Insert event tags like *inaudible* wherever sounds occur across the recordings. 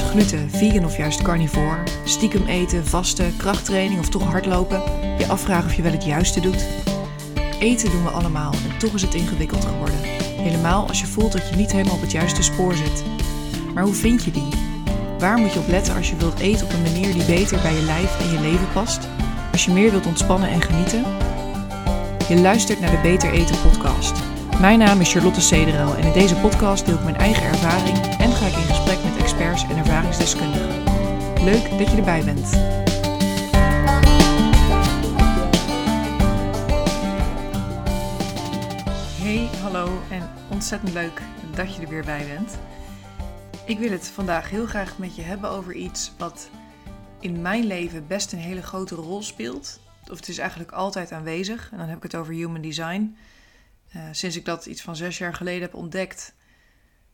gluten, vegan of juist carnivore, stiekem eten, vasten, krachttraining of toch hardlopen, je afvragen of je wel het juiste doet. Eten doen we allemaal en toch is het ingewikkeld geworden. Helemaal als je voelt dat je niet helemaal op het juiste spoor zit. Maar hoe vind je die? Waar moet je op letten als je wilt eten op een manier die beter bij je lijf en je leven past? Als je meer wilt ontspannen en genieten? Je luistert naar de Beter Eten podcast. Mijn naam is Charlotte Cederel en in deze podcast deel ik mijn eigen ervaring en ga ik in gesprek met experts en ervaringsdeskundigen. Leuk dat je erbij bent. Hey, hallo en ontzettend leuk dat je er weer bij bent. Ik wil het vandaag heel graag met je hebben over iets wat in mijn leven best een hele grote rol speelt. Of het is eigenlijk altijd aanwezig. En dan heb ik het over human design. Uh, sinds ik dat iets van zes jaar geleden heb ontdekt,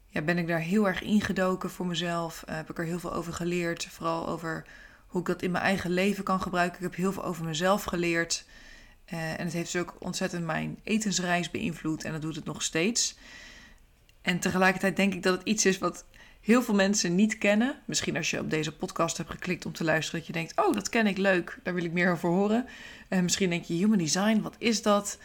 ja, ben ik daar heel erg ingedoken voor mezelf. Uh, heb ik er heel veel over geleerd. Vooral over hoe ik dat in mijn eigen leven kan gebruiken. Ik heb heel veel over mezelf geleerd. Uh, en het heeft dus ook ontzettend mijn etensreis beïnvloed. En dat doet het nog steeds. En tegelijkertijd denk ik dat het iets is wat heel veel mensen niet kennen. Misschien als je op deze podcast hebt geklikt om te luisteren, dat je denkt: Oh, dat ken ik leuk, daar wil ik meer over horen. En misschien denk je: Human design, wat is dat?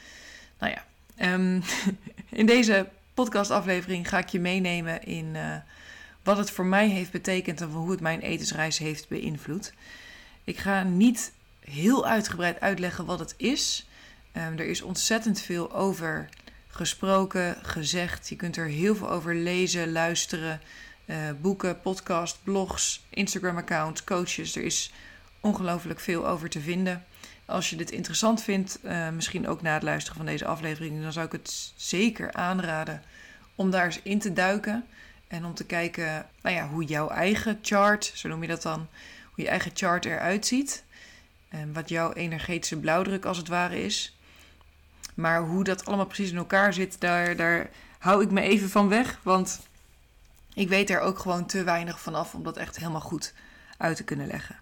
Nou ja, um, *laughs* in deze podcastaflevering ga ik je meenemen in uh, wat het voor mij heeft betekend en hoe het mijn etensreis heeft beïnvloed. Ik ga niet heel uitgebreid uitleggen wat het is. Um, er is ontzettend veel over gesproken, gezegd. Je kunt er heel veel over lezen, luisteren. Uh, boeken, podcast, blogs, Instagram-account, coaches. Er is ongelooflijk veel over te vinden. Als je dit interessant vindt, uh, misschien ook na het luisteren van deze aflevering, dan zou ik het zeker aanraden om daar eens in te duiken. En om te kijken nou ja, hoe jouw eigen chart, zo noem je dat dan, hoe je eigen chart eruit ziet. En wat jouw energetische blauwdruk als het ware is. Maar hoe dat allemaal precies in elkaar zit, daar, daar hou ik me even van weg. Want ik weet er ook gewoon te weinig vanaf om dat echt helemaal goed uit te kunnen leggen.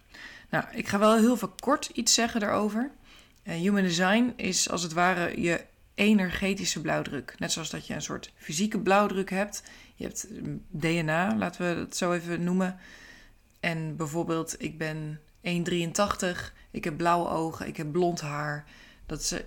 Nou, ik ga wel heel veel kort iets zeggen daarover. Uh, human design is als het ware je energetische blauwdruk. Net zoals dat je een soort fysieke blauwdruk hebt. Je hebt mm, DNA, laten we het zo even noemen. En bijvoorbeeld, ik ben 1,83, ik heb blauwe ogen, ik heb blond haar.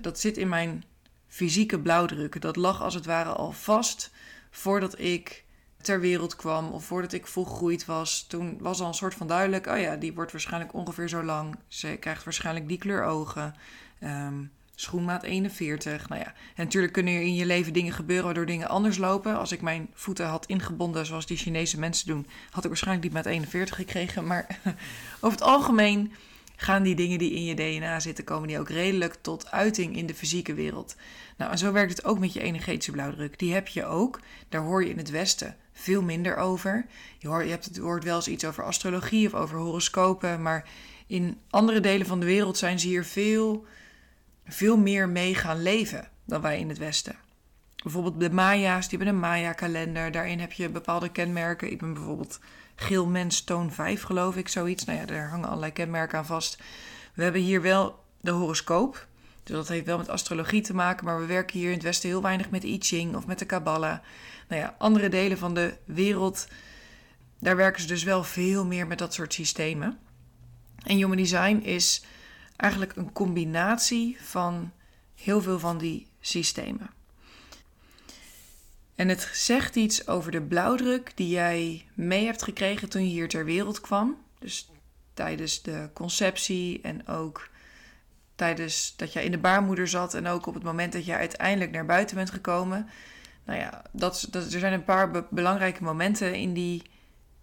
Dat zit in mijn fysieke blauwdruk. Dat lag als het ware al vast voordat ik ter wereld kwam of voordat ik volgroeid was, toen was al een soort van duidelijk: oh ja, die wordt waarschijnlijk ongeveer zo lang. Ze krijgt waarschijnlijk die kleur ogen. Um, schoenmaat 41. Nou ja, en natuurlijk kunnen er in je leven dingen gebeuren waardoor dingen anders lopen. Als ik mijn voeten had ingebonden zoals die Chinese mensen doen, had ik waarschijnlijk die maat 41 gekregen. Maar *laughs* over het algemeen gaan die dingen die in je DNA zitten, komen die ook redelijk tot uiting in de fysieke wereld. Nou, en zo werkt het ook met je energetische blauwdruk. Die heb je ook. Daar hoor je in het Westen veel minder over. Je, hoort, je hebt het, hoort wel eens iets over astrologie of over horoscopen, maar in andere delen van de wereld zijn ze hier veel, veel meer mee gaan leven dan wij in het Westen. Bijvoorbeeld de Maya's, die hebben een Maya-kalender. Daarin heb je bepaalde kenmerken. Ik ben bijvoorbeeld geel mens toon 5, geloof ik, zoiets. Nou ja, daar hangen allerlei kenmerken aan vast. We hebben hier wel de horoscoop. Dus dat heeft wel met astrologie te maken, maar we werken hier in het Westen heel weinig met I Ching of met de Kabbalah. Nou ja, andere delen van de wereld, daar werken ze dus wel veel meer met dat soort systemen. En Human Design is eigenlijk een combinatie van heel veel van die systemen. En het zegt iets over de blauwdruk die jij mee hebt gekregen toen je hier ter wereld kwam. Dus tijdens de conceptie en ook tijdens dat jij in de baarmoeder zat en ook op het moment dat je uiteindelijk naar buiten bent gekomen. Nou ja, dat, dat, er zijn een paar belangrijke momenten in die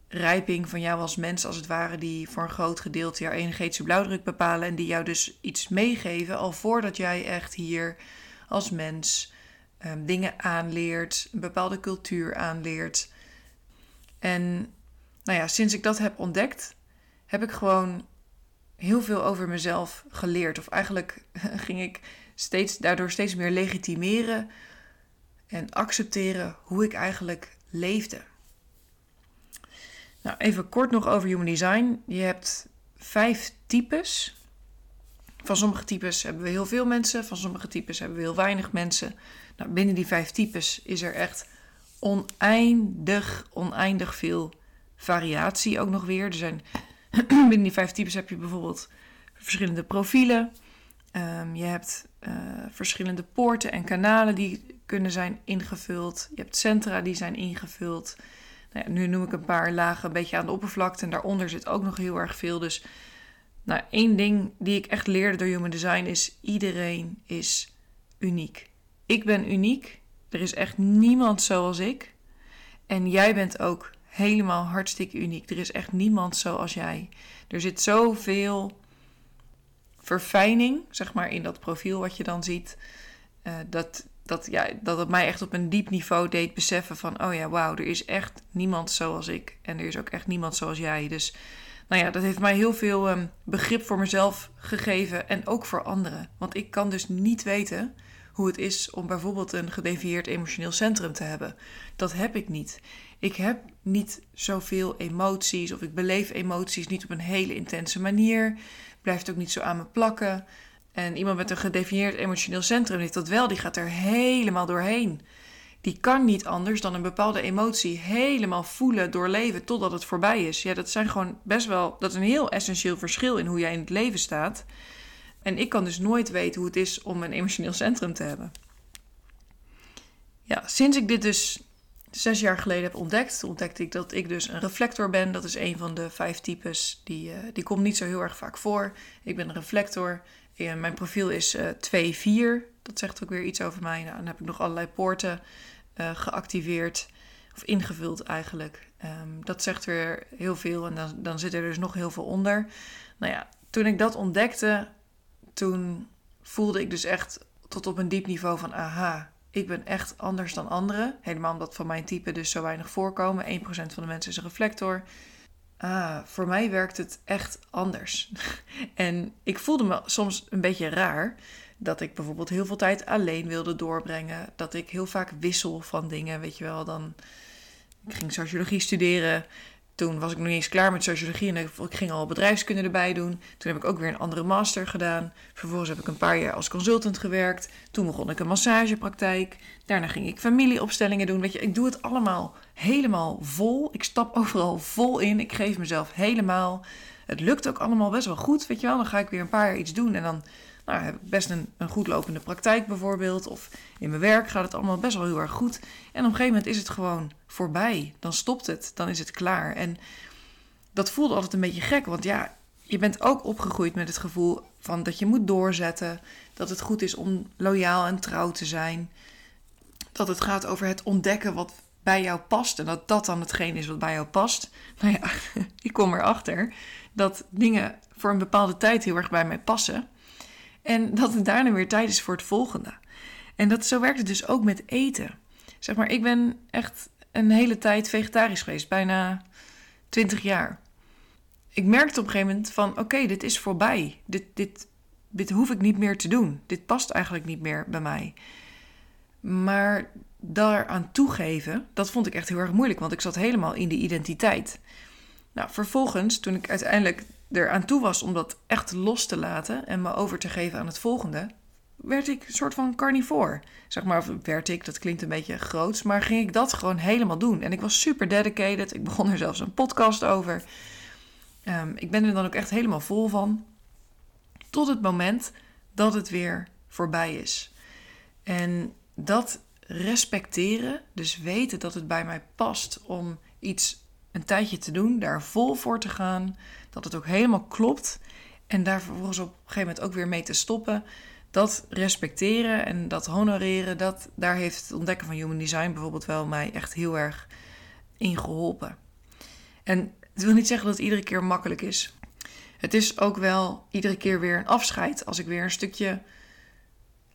rijping van jou als mens, als het ware, die voor een groot gedeelte jouw energetische blauwdruk bepalen en die jou dus iets meegeven al voordat jij echt hier als mens um, dingen aanleert, een bepaalde cultuur aanleert. En nou ja, sinds ik dat heb ontdekt, heb ik gewoon heel veel over mezelf geleerd. Of eigenlijk *laughs* ging ik steeds, daardoor steeds meer legitimeren en accepteren hoe ik eigenlijk leefde. Nou, even kort nog over Human Design. Je hebt vijf types. Van sommige types hebben we heel veel mensen, van sommige types hebben we heel weinig mensen. Nou, binnen die vijf types is er echt oneindig, oneindig veel variatie ook nog weer. Er zijn *clears throat* binnen die vijf types heb je bijvoorbeeld verschillende profielen. Ehm, je hebt uh, verschillende poorten en kanalen die kunnen zijn ingevuld. Je hebt centra die zijn ingevuld. Nou ja, nu noem ik een paar lagen een beetje aan de oppervlakte. En daaronder zit ook nog heel erg veel. Dus nou, één ding die ik echt leerde door Human Design is: iedereen is uniek. Ik ben uniek. Er is echt niemand zoals ik. En jij bent ook helemaal hartstikke uniek. Er is echt niemand zoals jij. Er zit zoveel verfijning, zeg maar, in dat profiel wat je dan ziet. Uh, dat, dat, ja, dat het mij echt op een diep niveau deed beseffen van... oh ja, wauw, er is echt niemand zoals ik. En er is ook echt niemand zoals jij. Dus nou ja, dat heeft mij heel veel um, begrip voor mezelf gegeven en ook voor anderen. Want ik kan dus niet weten hoe het is om bijvoorbeeld een gedevieerd emotioneel centrum te hebben. Dat heb ik niet. Ik heb niet zoveel emoties of ik beleef emoties niet op een hele intense manier. Blijft ook niet zo aan me plakken. En iemand met een gedefinieerd emotioneel centrum heeft dat wel, die gaat er helemaal doorheen. Die kan niet anders dan een bepaalde emotie helemaal voelen, doorleven totdat het voorbij is. Ja, dat zijn gewoon best wel, dat is een heel essentieel verschil in hoe jij in het leven staat. En ik kan dus nooit weten hoe het is om een emotioneel centrum te hebben. Ja, sinds ik dit dus zes jaar geleden heb ontdekt, ontdekte ik dat ik dus een reflector ben. Dat is een van de vijf types. Die, uh, die komt niet zo heel erg vaak voor. Ik ben een reflector. Eh, mijn profiel is uh, eh, 2-4. Dat zegt ook weer iets over mij. Nou, dan heb ik nog allerlei poorten geactiveerd. Of ingevuld eigenlijk. Um, dat zegt weer heel veel. En dan, dan zit er dus nog heel veel onder. Nou ja, toen ik dat ontdekte, toen voelde ik dus echt tot op een diep niveau van aha, ik ben echt anders dan anderen. Helemaal omdat van mijn type dus zo weinig voorkomen. 1% van de mensen is een reflector. Ah, voor mij werkt het echt anders. *laughs* en ik voelde me soms een beetje raar dat ik bijvoorbeeld heel veel tijd alleen wilde doorbrengen. Dat ik heel vaak wissel van dingen, weet je wel. Dan ik ging sociologie studeren. Toen was ik nog niet eens klaar met sociologie en ik ging al bedrijfskunde erbij doen. Toen heb ik ook weer een andere master gedaan. Vervolgens heb ik een paar jaar als consultant gewerkt. Toen begon ik een massagepraktijk. Daarna ging ik familieopstellingen doen. Weet je, ik doe het allemaal helemaal vol. Ik stap overal vol in. Ik geef mezelf helemaal. Het lukt ook allemaal best wel goed, weet je wel. Dan ga ik weer een paar jaar iets doen en dan nou, heb ik best een, een goed lopende praktijk bijvoorbeeld. Of in mijn werk gaat het allemaal best wel heel erg goed. En op een gegeven moment is het gewoon voorbij. Dan stopt het, dan is het klaar. En dat voelde altijd een beetje gek, want ja, je bent ook opgegroeid met het gevoel van dat je moet doorzetten. Dat het goed is om loyaal en trouw te zijn. Dat het gaat over het ontdekken wat bij jou past. En dat dat dan hetgeen is wat bij jou past. *laughs* Nou ja, *laughs* ik kom erachter dat dingen voor een bepaalde tijd heel erg bij mij passen. En dat het daarna weer tijd is voor het volgende. En dat, zo werkt het dus ook met eten. Zeg maar, ik ben echt een hele tijd vegetarisch geweest, bijna 20 jaar. Ik merkte op een gegeven moment van, oké, dit is voorbij. Dit, dit, dit hoef ik niet meer te doen. Dit past eigenlijk niet meer bij mij. Maar daaraan toegeven, dat vond ik echt heel erg moeilijk, want ik zat helemaal in de identiteit. Nou, vervolgens, toen ik uiteindelijk aan toe was om dat echt los te laten en me over te geven aan het volgende, werd ik een soort van carnivore. Zeg maar, werd ik, dat klinkt een beetje groots, maar ging ik dat gewoon helemaal doen. En ik was super dedicated. Ik begon er zelfs een podcast over. Um, ik ben er dan ook echt helemaal vol van. Tot het moment dat het weer voorbij is. En dat respecteren, dus weten dat het bij mij past om iets een tijdje te doen, daar vol voor te gaan, dat het ook helemaal klopt en daar vervolgens op een gegeven moment ook weer mee te stoppen. Dat respecteren en dat honoreren, dat, daar heeft het ontdekken van Human Design bijvoorbeeld wel mij echt heel erg in geholpen. En het wil niet zeggen dat het iedere keer makkelijk is. Het is ook wel iedere keer weer een afscheid als ik weer een stukje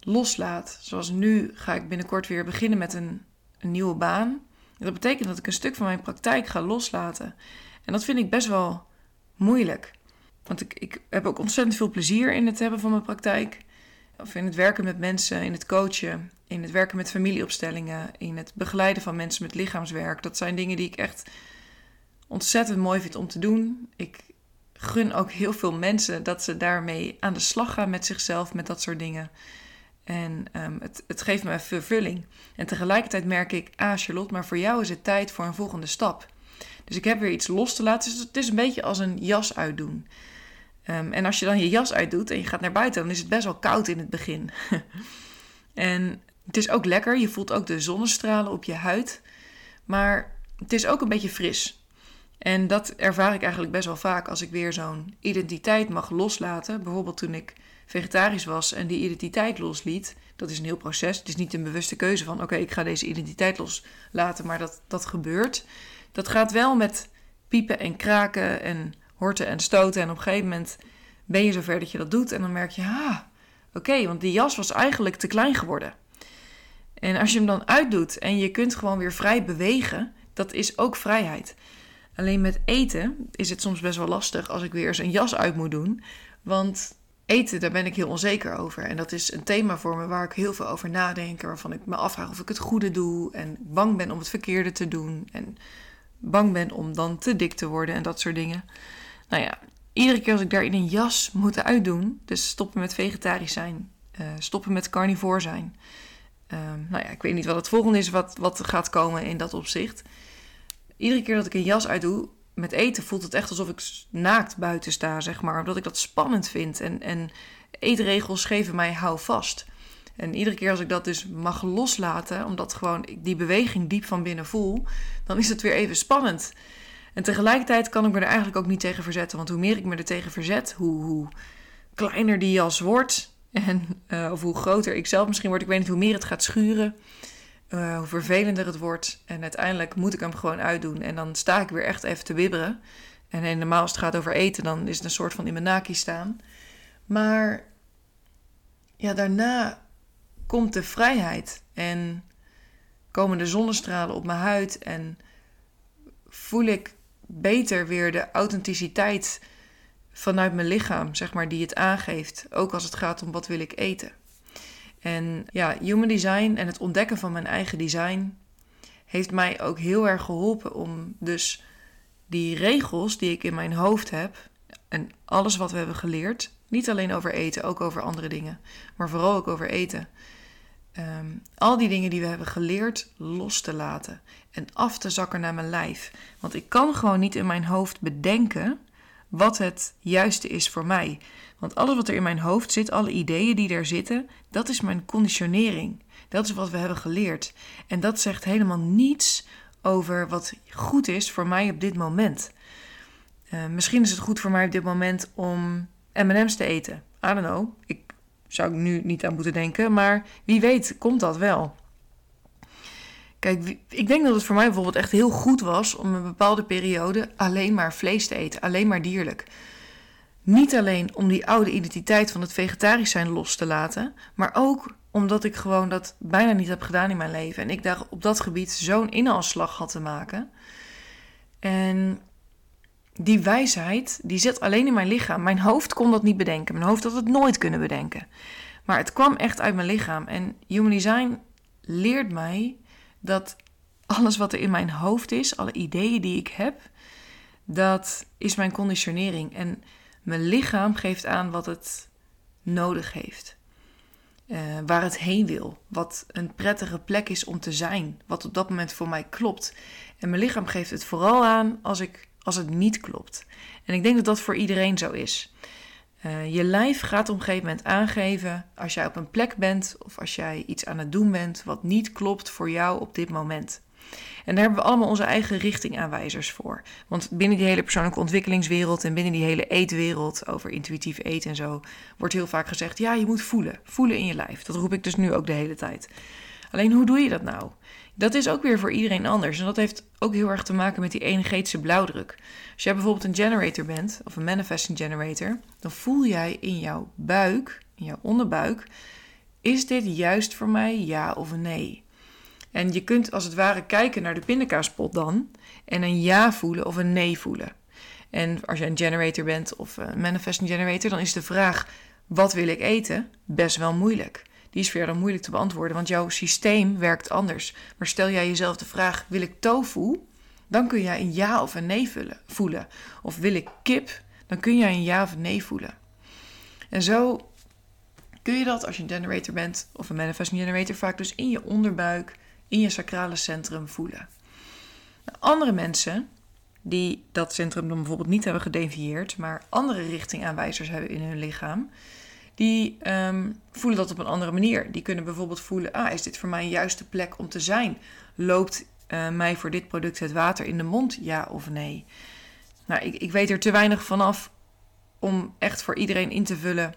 loslaat. Zoals nu ga ik binnenkort weer beginnen met een, een nieuwe baan. Dat betekent dat ik een stuk van mijn praktijk ga loslaten. En dat vind ik best wel moeilijk. Want ik, ik heb ook ontzettend veel plezier in het hebben van mijn praktijk. Of in het werken met mensen, in het coachen, in het werken met familieopstellingen, in het begeleiden van mensen met lichaamswerk. Dat zijn dingen die ik echt ontzettend mooi vind om te doen. Ik gun ook heel veel mensen dat ze daarmee aan de slag gaan met zichzelf, met dat soort dingen. En um, het, het, geeft me vervulling. En tegelijkertijd merk ik, ah Charlotte, maar voor jou is het tijd voor een volgende stap. Dus ik heb weer iets los te laten. Dus het is een beetje als een jas uitdoen. Um, en als je dan je jas uitdoet en je gaat naar buiten, dan is het best wel koud in het begin. *laughs* en het is ook lekker. Je voelt ook de zonnestralen op je huid. Maar het is ook een beetje fris. En dat ervaar ik eigenlijk best wel vaak als ik weer zo'n identiteit mag loslaten. Bijvoorbeeld toen ik vegetarisch was en die identiteit losliet. Dat is een heel proces. Het is niet een bewuste keuze van oké, ik ga deze identiteit loslaten, maar dat, dat gebeurt. Dat gaat wel met piepen en kraken en horten en stoten. En op een gegeven moment ben je zover dat je dat doet. En dan merk je, ah, oké, want die jas was eigenlijk te klein geworden. En als je hem dan uitdoet en je kunt gewoon weer vrij bewegen, dat is ook vrijheid. Alleen met eten is het soms best wel lastig als ik weer eens een jas uit moet doen. Want eten, daar ben ik heel onzeker over. En dat is een thema voor me waar ik heel veel over nadenk. Waarvan ik me afvraag of ik het goede doe. En bang ben om het verkeerde te doen. En bang ben om dan te dik te worden en dat soort dingen. Nou ja, iedere keer als ik daar in een jas moet uitdoen. Dus stoppen met vegetarisch zijn. Uh, stoppen met carnivore zijn. Um, nou ja, ik weet niet wat het volgende is wat, wat gaat komen in dat opzicht. Iedere keer dat ik een jas uitdoe met eten, voelt het echt alsof ik naakt buiten sta, zeg maar. Omdat ik dat spannend vind. En, en eetregels geven mij hou vast. En iedere keer als ik dat dus mag loslaten, omdat gewoon ik die beweging diep van binnen voel, dan is het weer even spannend. En tegelijkertijd kan ik me er eigenlijk ook niet tegen verzetten. Want hoe meer ik me er tegen verzet, hoe, hoe kleiner die jas wordt. En, uh, of hoe groter ik zelf misschien word. Ik weet niet hoe meer het gaat schuren. Uh, hoe vervelender het wordt. En uiteindelijk moet ik hem gewoon uitdoen. En dan sta ik weer echt even te wibberen. En normaal als het gaat over eten, dan is het een soort van in staan. Maar ja, daarna komt de vrijheid. En komen de zonnestralen op mijn huid. En voel ik beter weer de authenticiteit vanuit mijn lichaam, zeg maar, die het aangeeft. Ook als het gaat om wat wil ik eten. En ja, human design en het ontdekken van mijn eigen design heeft mij ook heel erg geholpen om dus die regels die ik in mijn hoofd heb en alles wat we hebben geleerd, niet alleen over eten, ook over andere dingen, maar vooral ook over eten. Ehm, al die dingen die we hebben geleerd los te laten en af te zakken naar mijn lijf. Want ik kan gewoon niet in mijn hoofd bedenken wat het juiste is voor mij. Want alles wat er in mijn hoofd zit, alle ideeën die er zitten, dat is mijn conditionering. Dat is wat we hebben geleerd. En dat zegt helemaal niets over wat goed is voor mij op dit moment. Uh, misschien is het goed voor mij op dit moment om MM's te eten. I don't know. Ik zou ik nu niet aan moeten denken, maar wie weet komt dat wel. Kijk, ik denk dat het voor mij bijvoorbeeld echt heel goed was om een bepaalde periode alleen maar vlees te eten, alleen maar dierlijk. Niet alleen om die oude identiteit van het vegetarisch zijn los te laten, maar ook omdat ik gewoon dat bijna niet heb gedaan in mijn leven. En ik daar op dat gebied zo'n inhaalslag had te maken. En die wijsheid, die zit alleen in mijn lichaam. Mijn hoofd kon dat niet bedenken. Mijn hoofd had het nooit kunnen bedenken. Maar het kwam echt uit mijn lichaam. En Human Design leert mij dat alles wat er in mijn hoofd is, alle ideeën die ik heb, dat is mijn conditionering. En mijn lichaam geeft aan wat het nodig heeft. Uh, waar het heen wil. Wat een prettige plek is om te zijn. Wat op dat moment voor mij klopt. En mijn lichaam geeft het vooral aan als, ik, als het niet klopt. En ik denk dat dat voor iedereen zo is. Uh, je lijf gaat op een gegeven moment aangeven als jij op een plek bent of als jij iets aan het doen bent wat niet klopt voor jou op dit moment. En daar hebben we allemaal onze eigen richtingaanwijzers voor. Want binnen die hele persoonlijke ontwikkelingswereld en binnen die hele eetwereld over intuïtief eten en zo, wordt heel vaak gezegd: ja, je moet voelen. Voelen in je lijf. Dat roep ik dus nu ook de hele tijd. Alleen hoe doe je dat nou? Dat is ook weer voor iedereen anders. En dat heeft ook heel erg te maken met die energetische blauwdruk. Als jij bijvoorbeeld een generator bent, of een manifesting generator, dan voel jij in jouw buik, in jouw onderbuik, is dit juist voor mij ja of nee? En je kunt als het ware kijken naar de pindakaaspot dan en een ja voelen of een nee voelen. En als je een generator bent of een manifesting generator, dan is de vraag: wat wil ik eten? best wel moeilijk. Die is dan moeilijk te beantwoorden, want jouw systeem werkt anders. Maar stel jij jezelf de vraag: wil ik tofu? Dan kun jij een ja of een nee voelen. Of wil ik kip? Dan kun jij een ja of een nee voelen. En zo kun je dat als je een generator bent of een manifesting generator vaak dus in je onderbuik in je sacrale centrum voelen. Nou, andere mensen die dat centrum dan bijvoorbeeld niet hebben gedefieerd, maar andere richtingaanwijzers hebben in hun lichaam, die ehm, voelen dat op een andere manier. Die kunnen bijvoorbeeld voelen: ah, is dit voor mij een juiste plek om te zijn? Loopt uh, mij voor dit product het water in de mond, ja of nee? Nou, ik, ik weet er te weinig vanaf om echt voor iedereen in te vullen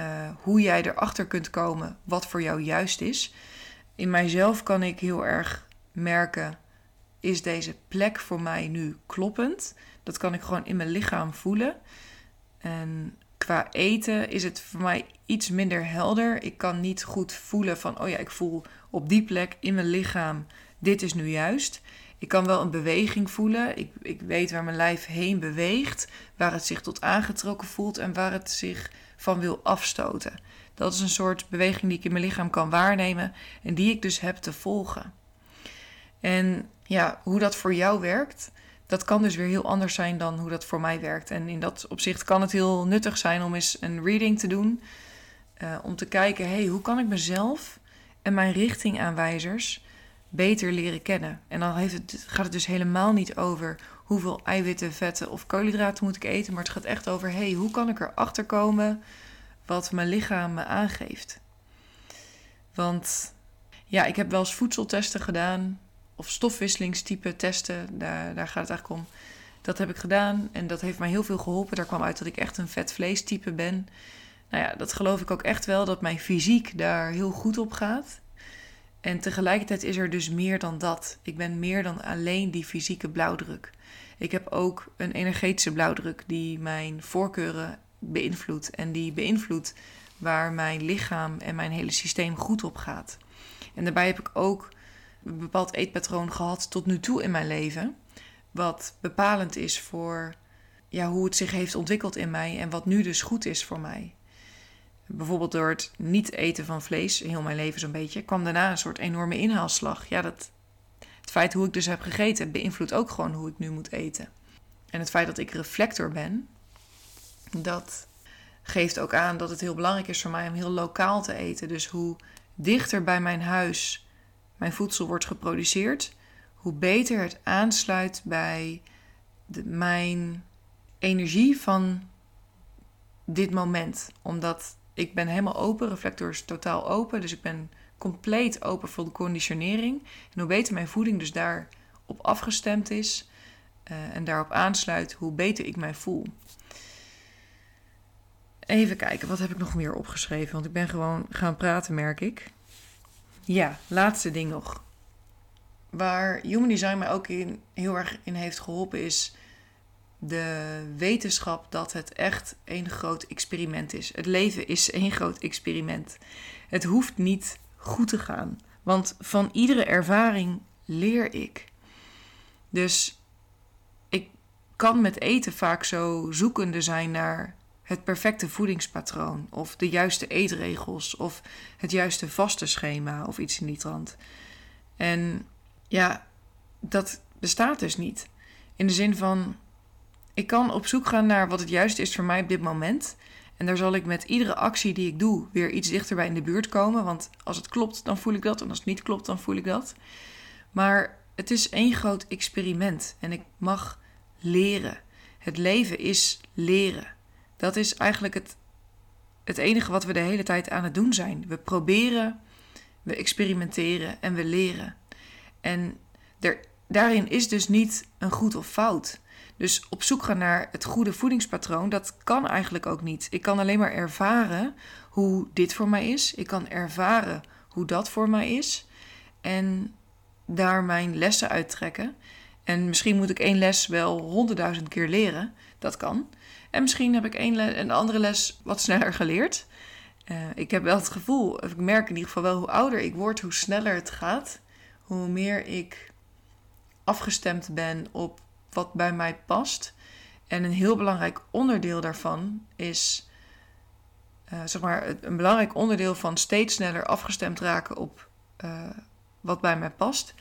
uh, hoe jij erachter kunt komen wat voor jou juist is. In mijzelf kan ik heel erg merken: is deze plek voor mij nu kloppend? Dat kan ik gewoon in mijn lichaam voelen. En qua eten is het voor mij iets minder helder. Ik kan niet goed voelen van, oh ja, ik voel op die plek in mijn lichaam, dit is nu juist. Ik kan wel een beweging voelen. Ik, ik weet waar mijn lijf heen beweegt, waar het zich tot aangetrokken voelt en waar het zich van wil afstoten. Dat is een soort beweging die ik in mijn lichaam kan waarnemen en die ik dus heb te volgen. En ja, hoe dat voor jou werkt, dat kan dus weer heel anders zijn dan hoe dat voor mij werkt. En in dat opzicht kan het heel nuttig zijn om eens een reading te doen. Uh, om te kijken, hey, hoe kan ik mezelf en mijn richtingaanwijzers beter leren kennen? En dan heeft het, gaat het dus helemaal niet over hoeveel eiwitten, vetten of koolhydraten moet ik eten. Maar het gaat echt over, hey, hoe kan ik erachter komen wat mijn lichaam me aangeeft? Want ja, ik heb wel eens voedseltesten gedaan of stofwisselingstype testen, daar, daar gaat het eigenlijk om. Dat heb ik gedaan en dat heeft mij heel veel geholpen. Daar kwam uit dat ik echt een vetvleestype ben. Nou ja, dat geloof ik ook echt wel, dat mijn fysiek daar heel goed op gaat. En tegelijkertijd is er dus meer dan dat. Ik ben meer dan alleen die fysieke blauwdruk. Ik heb ook een energetische blauwdruk die mijn voorkeuren beïnvloedt. En die beïnvloedt waar mijn lichaam en mijn hele systeem goed op gaat. En daarbij heb ik ook een bepaald eetpatroon gehad tot nu toe in mijn leven. Wat bepalend is voor ja, hoe het zich heeft ontwikkeld in mij en wat nu dus goed is voor mij. Bijvoorbeeld door het niet eten van vlees, heel mijn leven zo'n beetje, kwam daarna een soort enorme inhaalslag. Ja, dat, het feit hoe ik dus heb gegeten beïnvloedt ook gewoon hoe ik nu moet eten. En het feit dat ik reflector ben, dat geeft ook aan dat het heel belangrijk is voor mij om heel lokaal te eten. Dus hoe dichter bij mijn huis mijn voedsel wordt geproduceerd, hoe beter het aansluit bij de, mijn energie van dit moment. Omdat ik ben helemaal open, reflector is totaal open, dus ik ben compleet open voor de conditionering. En hoe beter mijn voeding dus daarop afgestemd is uh, en daarop aansluit, hoe beter ik mij voel. Even kijken, wat heb ik nog meer opgeschreven? Want ik ben gewoon gaan praten, merk ik. Ja, laatste ding nog. Waar Human Design mij ook in, heel erg in heeft geholpen is de wetenschap dat het echt één groot experiment is. Het leven is één groot experiment. Het hoeft niet goed te gaan, want van iedere ervaring leer ik. Dus ik kan met eten vaak zo zoekende zijn naar het perfecte voedingspatroon of de juiste eetregels of het juiste vaste schema of iets in die trant. En ja, dat bestaat dus niet. In de zin van, ik kan op zoek gaan naar wat het juiste is voor mij op dit moment. En daar zal ik met iedere actie die ik doe weer iets dichterbij in de buurt komen. Want als het klopt, dan voel ik dat. En als het niet klopt, dan voel ik dat. Maar het is één groot experiment. En ik mag leren. Het leven is leren. Dat is eigenlijk het, het enige wat we de hele tijd aan het doen zijn. We proberen, we experimenteren en we leren. En er, daarin is dus niet een goed of fout. Dus op zoek gaan naar het goede voedingspatroon, dat kan eigenlijk ook niet. Ik kan alleen maar ervaren hoe dit voor mij is. Ik kan ervaren hoe dat voor mij is. En daar mijn lessen uittrekken. En misschien moet ik één les wel honderdduizend keer leren. Dat kan. En misschien heb ik een, andere les wat sneller geleerd. Uh, ik heb wel het gevoel, of ik merk in ieder geval wel hoe ouder ik word, hoe sneller het gaat. Hoe meer ik afgestemd ben op wat bij mij past. En een heel belangrijk onderdeel daarvan is, uh, zeg maar, een belangrijk onderdeel van steeds sneller afgestemd raken op uh, wat bij mij past,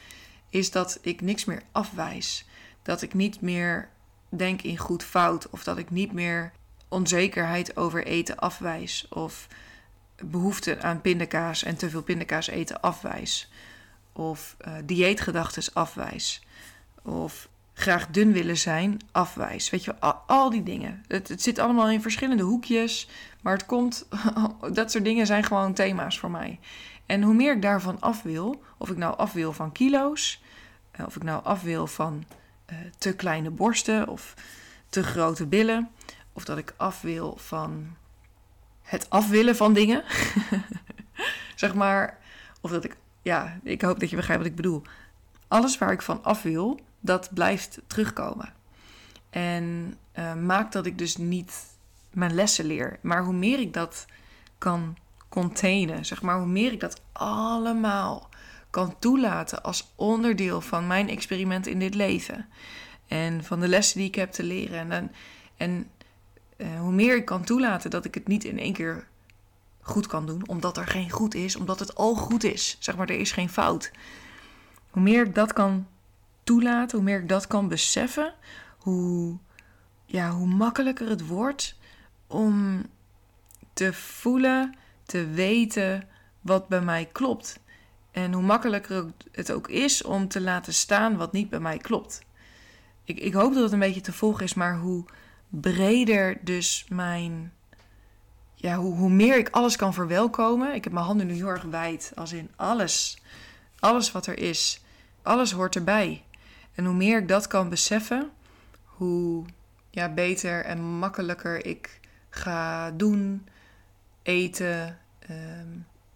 is dat ik niks meer afwijs. Dat ik niet meer denk in goed fout of dat ik niet meer onzekerheid over eten afwijs of behoefte aan pindakaas en te veel pindakaas eten afwijs of uh, dieetgedachten afwijs of graag dun willen zijn, afwijs. Weet je, al, al die dingen. Het, het, zit allemaal in verschillende hoekjes, maar het komt, *laughs* dat soort dingen zijn gewoon thema's voor mij. En hoe meer ik daarvan af wil, of ik nou af wil van kilo's, eh, of ik nou af wil van uh, te kleine borsten of te grote billen, of dat ik af wil van het afwillen van dingen, *laughs* zeg maar, of dat ik, ja, ik hoop dat je begrijpt wat ik bedoel. Alles waar ik van af wil, dat blijft terugkomen. En uh, maakt dat ik dus niet mijn lessen leer. Maar hoe meer ik dat kan containen, zeg maar, hoe meer ik dat allemaal kan toelaten als onderdeel van mijn experiment in dit leven. En van de lessen die ik heb te leren. En, en, uh, hoe meer ik kan toelaten dat ik het niet in één keer goed kan doen, omdat er geen goed is, omdat het al goed is. Zeg maar, er is geen fout. Hoe meer ik dat kan toelaten, hoe meer ik dat kan beseffen, hoe, ja, hoe makkelijker het wordt om te voelen, te weten wat bij mij klopt. En hoe makkelijker het ook is om te laten staan wat niet bij mij klopt. Ik, ik hoop dat het een beetje te volgen is, maar hoe breder dus mijn. Ja, hoe, hoe meer ik alles kan verwelkomen. Ik heb mijn handen nu heel erg wijd, als in alles. Alles wat er is. Alles hoort erbij. En hoe meer ik dat kan beseffen, hoe ja, beter en makkelijker ik ga doen, eten, ehm,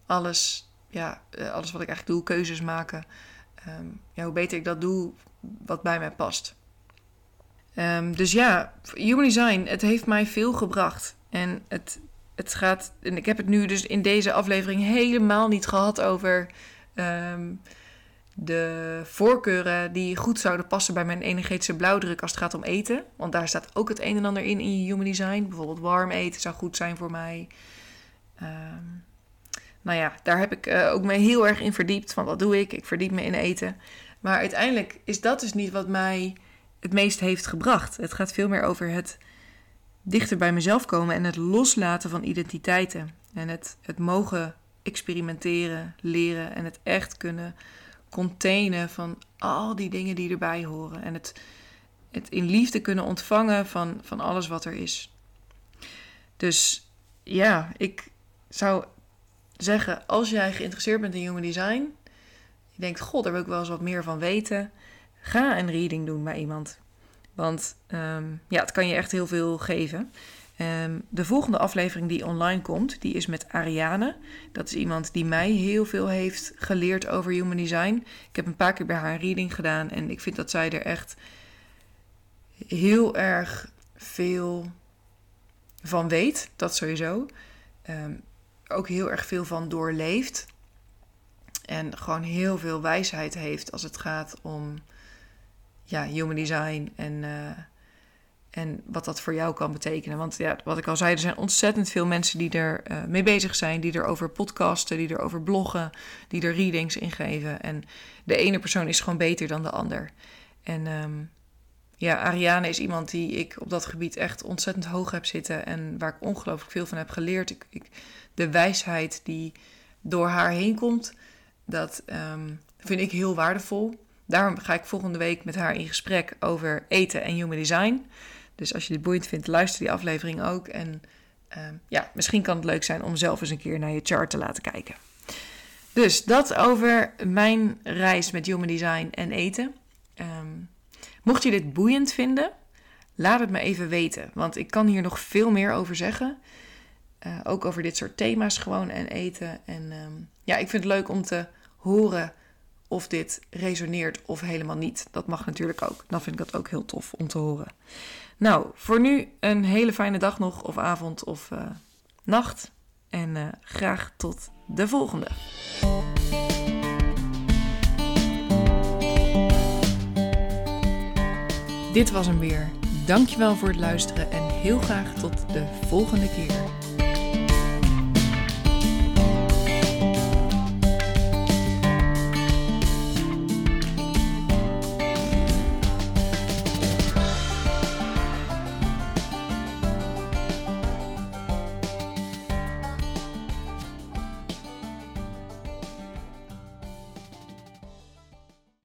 alles, ja, eh, alles wat ik eigenlijk doe, keuzes maken. Ehm, ja, hoe beter ik dat doe, wat bij mij past. Um, dus ja, human design, het heeft mij veel gebracht. En het, het gaat, en ik heb het nu dus in deze aflevering helemaal niet gehad over de voorkeuren die goed zouden passen bij mijn energetische blauwdruk als het gaat om eten. Want daar staat ook het een en ander in in je human design. Bijvoorbeeld warm eten zou goed zijn voor mij. Um, nou ja, daar heb ik uh, ook me heel erg in verdiept. Van wat doe ik? Ik verdiep me in eten. Maar uiteindelijk is dat dus niet wat mij het meest heeft gebracht. Het gaat veel meer over het dichter bij mezelf komen en het loslaten van identiteiten. En het, het mogen experimenteren, leren en het echt kunnen containen van al die dingen die erbij horen. En het, het in liefde kunnen ontvangen van, van alles wat er is. Dus ja, ik zou zeggen, als jij geïnteresseerd bent in human design, je denkt, god, daar wil ik wel eens wat meer van weten, ga een reading doen bij iemand. Want um, ja, het kan je echt heel veel geven. Um, de volgende aflevering die online komt, die is met Ariane. Dat is iemand die mij heel veel heeft geleerd over human design. Ik heb een paar keer bij haar een reading gedaan en ik vind dat zij er echt heel erg veel van weet. Dat sowieso. Um, ook heel erg veel van doorleeft. En gewoon heel veel wijsheid heeft als het gaat om ja, human design en, uh, en wat dat voor jou kan betekenen. Want ja, wat ik al zei, er zijn ontzettend veel mensen die er uh, mee bezig zijn, die er over podcasten, die er over bloggen, die er readings in geven. En de ene persoon is gewoon beter dan de ander. En um, ja, Ariane is iemand die ik op dat gebied echt ontzettend hoog heb zitten en waar ik ongelooflijk veel van heb geleerd. Ik, ik, de wijsheid die door haar heen komt, dat um, vind ik heel waardevol. Daarom ga ik volgende week met haar in gesprek over eten en human design. Dus als je dit boeiend vindt, luister die aflevering ook. En um, ja, misschien kan het leuk zijn om zelf eens een keer naar je chart te laten kijken. Dus dat over mijn reis met human design en eten. Um, mocht je dit boeiend vinden, laat het me even weten. Want ik kan hier nog veel meer over zeggen. Uh, ook over dit soort thema's gewoon en eten. En um, ja, ik vind het leuk om te horen of dit resoneert of helemaal niet. Dat mag natuurlijk ook. Dan vind ik dat ook heel tof om te horen. Nou, voor nu een hele fijne dag nog, of avond of uh, nacht. En uh, graag tot de volgende. Dit was hem weer. Dankjewel voor het luisteren en heel graag tot de volgende keer.